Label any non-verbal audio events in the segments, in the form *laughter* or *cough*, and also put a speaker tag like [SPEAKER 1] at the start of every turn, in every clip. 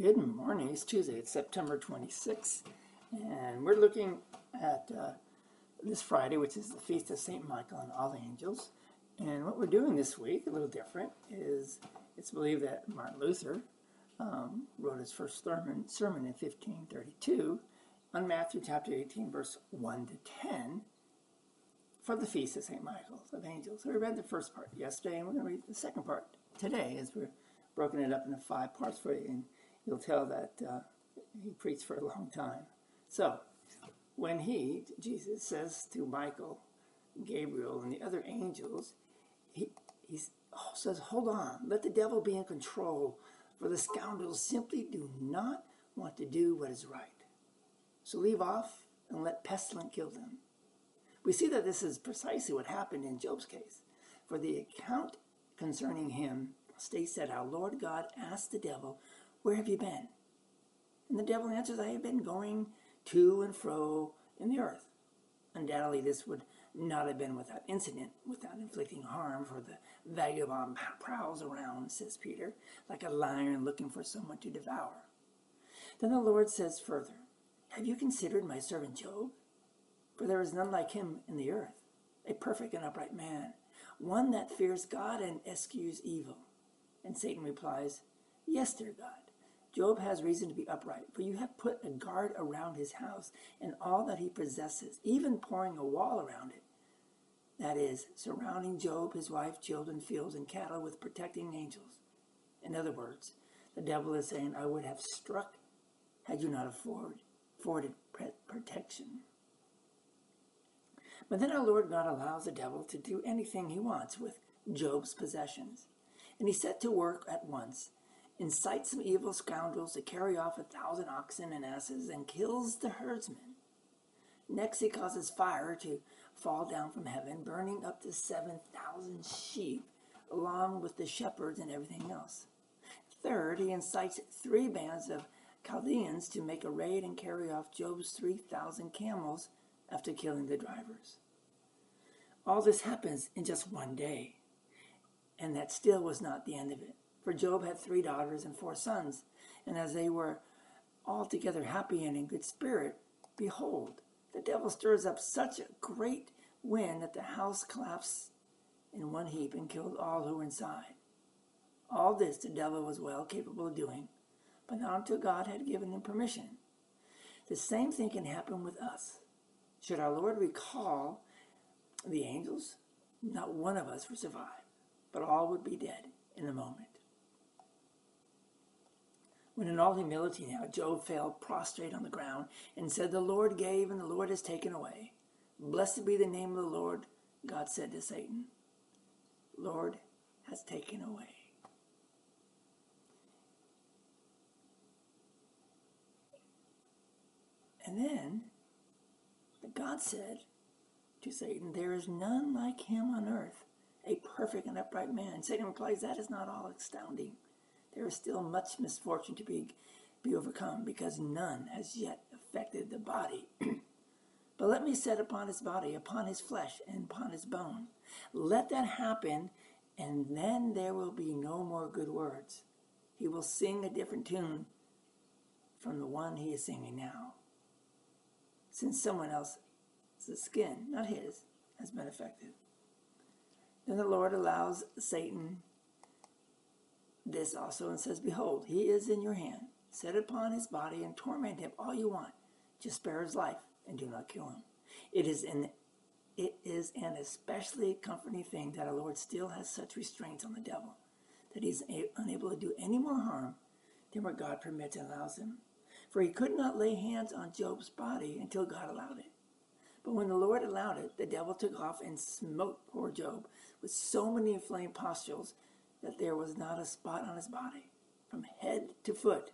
[SPEAKER 1] Good morning. It's Tuesday. It's September 26th, and we're looking at uh, this Friday, which is the feast of Saint Michael and all the angels. And what we're doing this week, a little different, is it's believed that Martin Luther um, wrote his first sermon, sermon in 1532 on Matthew chapter 18, verse 1 to 10, for the feast of Saint Michael of angels. So we read the first part yesterday, and we're going to read the second part today, as we're broken it up into five parts for you. And you'll tell that uh, he preached for a long time. So, when he, Jesus, says to Michael, Gabriel, and the other angels, he, he says, Hold on, let the devil be in control, for the scoundrels simply do not want to do what is right. So leave off and let pestilence kill them. We see that this is precisely what happened in Job's case. For the account concerning him states that our Lord God asked the devil where have you been? And the devil answers, I have been going to and fro in the earth. Undoubtedly, this would not have been without incident, without inflicting harm, for the vagabond prowls around, says Peter, like a lion looking for someone to devour. Then the Lord says further, Have you considered my servant Job? For there is none like him in the earth, a perfect and upright man, one that fears God and eschews evil. And Satan replies, Yes, dear God. Job has reason to be upright, for you have put a guard around his house and all that he possesses, even pouring a wall around it. That is, surrounding Job, his wife, children, fields, and cattle with protecting angels. In other words, the devil is saying, I would have struck had you not afford, afforded protection. But then our Lord God allows the devil to do anything he wants with Job's possessions. And he set to work at once incites some evil scoundrels to carry off a thousand oxen and asses, and kills the herdsmen. Next, he causes fire to fall down from heaven, burning up to 7,000 sheep, along with the shepherds and everything else. Third, he incites three bands of Chaldeans to make a raid and carry off Job's 3,000 camels after killing the drivers. All this happens in just one day, and that still was not the end of it. For Job had three daughters and four sons, and as they were altogether happy and in good spirit, behold, the devil stirs up such a great wind that the house collapsed in one heap and killed all who were inside. All this the devil was well capable of doing, but not until God had given him permission. The same thing can happen with us. Should our Lord recall the angels, not one of us would survive, but all would be dead in a moment. When in all humility now Job fell prostrate on the ground and said, The Lord gave and the Lord has taken away. Blessed be the name of the Lord, God said to Satan. Lord has taken away. And then God said to Satan, There is none like him on earth, a perfect and upright man. Satan replies, That is not all astounding there is still much misfortune to be, be overcome because none has yet affected the body. *clears throat* but let me set upon his body, upon his flesh, and upon his bone. Let that happen, and then there will be no more good words. He will sing a different tune from the one he is singing now. Since someone else's skin, not his, has been affected. Then the Lord allows Satan this also and says, Behold, he is in your hand. Set upon his body and torment him all you want. Just spare his life and do not kill him. It is an it is an especially comforting thing that our Lord still has such restraints on the devil that he's unable to do any more harm than what God permits and allows him. For he could not lay hands on Job's body until God allowed it. But when the Lord allowed it, the devil took off and smote poor Job with so many inflamed pustules that there was not a spot on his body, from head to foot,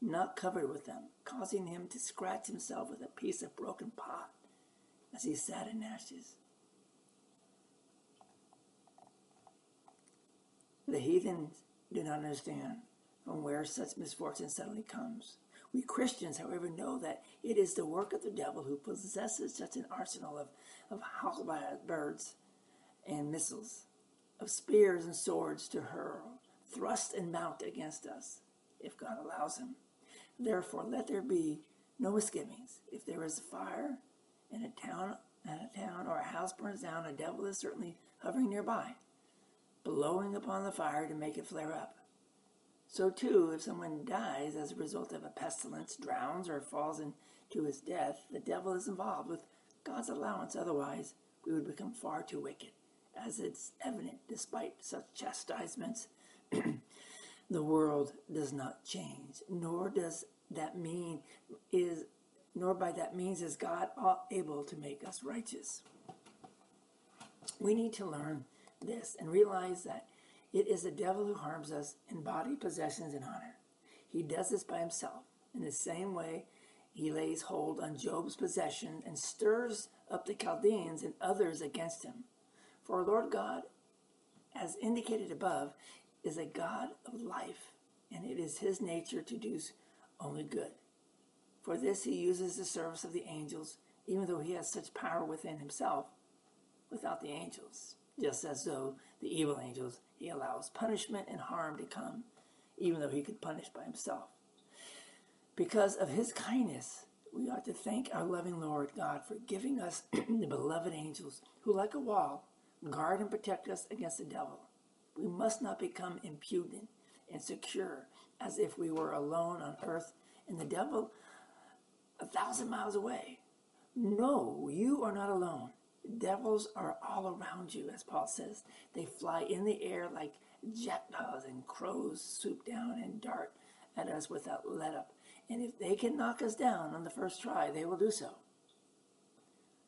[SPEAKER 1] not covered with them, causing him to scratch himself with a piece of broken pot as he sat in ashes. The heathens do not understand from where such misfortune suddenly comes. We Christians, however, know that it is the work of the devil who possesses such an arsenal of, of halberds and missiles of spears and swords to hurl, thrust and mount against us. if God allows him. Therefore, let there be no misgivings. If there is a fire in a town, in a town or a house burns down, a devil is certainly hovering nearby, blowing upon the fire to make it flare up. So too, if someone dies as a result of a pestilence, drowns, or falls into his death, the devil is involved with God's allowance. Otherwise, we would become far too wicked, as it's evident despite such chastisements. *clears throat* the world does not change, nor does that mean is nor by that means is God able to make us righteous. We need to learn this and realize that it is the devil who harms us in body, possessions, and honor. He does this by himself. In the same way, he lays hold on Job's possession and stirs up the Chaldeans and others against him. For our Lord God, as indicated above, is a God of life, and it is his nature to do only good. For this he uses the service of the angels, even though he has such power within himself without the angels, just as though the evil angels he allows punishment and harm to come, even though he could punish by himself. Because of his kindness, we ought to thank our loving Lord God for giving us *clears throat* the beloved angels who, like a wall, guard and protect us against the devil. We must not become impudent and secure as if we were alone on earth and the devil a thousand miles away. No, you are not alone. Devils are all around you, as Paul says. They fly in the air like jackdaws and crows swoop down and dart at us without let up. And if they can knock us down on the first try, they will do so.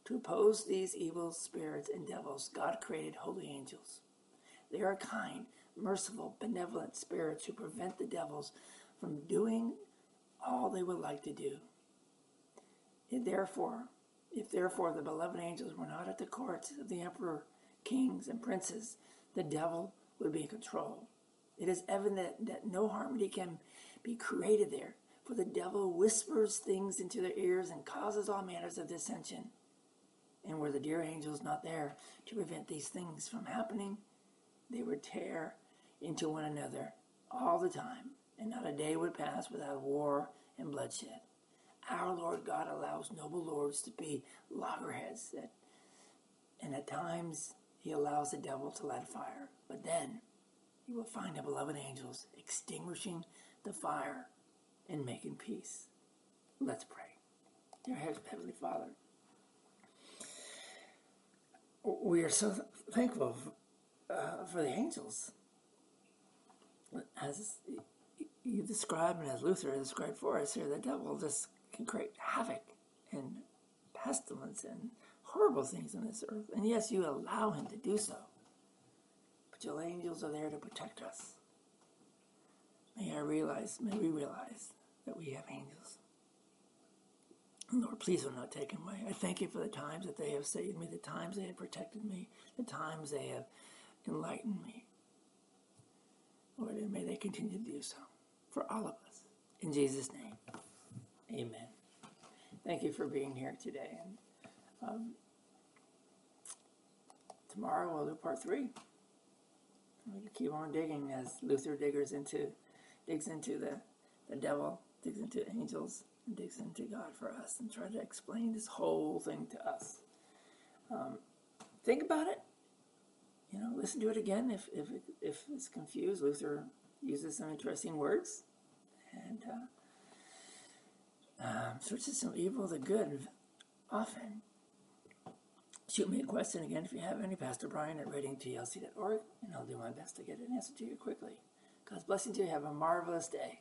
[SPEAKER 1] To oppose these evil spirits and devils, God created holy angels. They are kind, merciful, benevolent spirits who prevent the devils from doing all they would like to do. And therefore, if therefore the beloved angels were not at the courts of the emperor, kings, and princes, the devil would be in control. It is evident that no harmony can be created there, for the devil whispers things into their ears and causes all manners of dissension. And were the dear angels not there to prevent these things from happening, they would tear into one another all the time, and not a day would pass without war and bloodshed. Our Lord God allows noble lords to be loggerheads, and at times he allows the devil to light a fire. But then you will find the beloved angels extinguishing the fire and making peace. Let's pray. Dear Heavenly Father, we are so thankful uh, for the angels. As you describe and as Luther described for us here, the devil just can create havoc and pestilence and horrible things on this earth. And yes, you allow him to do so. But your angels are there to protect us. May I realize, may we realize that we have angels. Lord, please do not take them away. I thank you for the times that they have saved me, the times they have protected me, the times they have enlightened me. Lord, and may they continue to do so for all of us. In Jesus' name, amen. Thank you for being here today. And um, tomorrow we'll do part three. We keep on digging as Luther diggers into digs into the, the devil, digs into angels, and digs into God for us, and try to explain this whole thing to us. Um, think about it. You know, listen to it again if if if it's confused. Luther uses some interesting words, and uh, um, switches some evil the good often. Shoot me a question again if you have any, Pastor Brian at readingtlc.org, and I'll do my best to get an answer to you quickly. God's blessing to you. Have a marvelous day.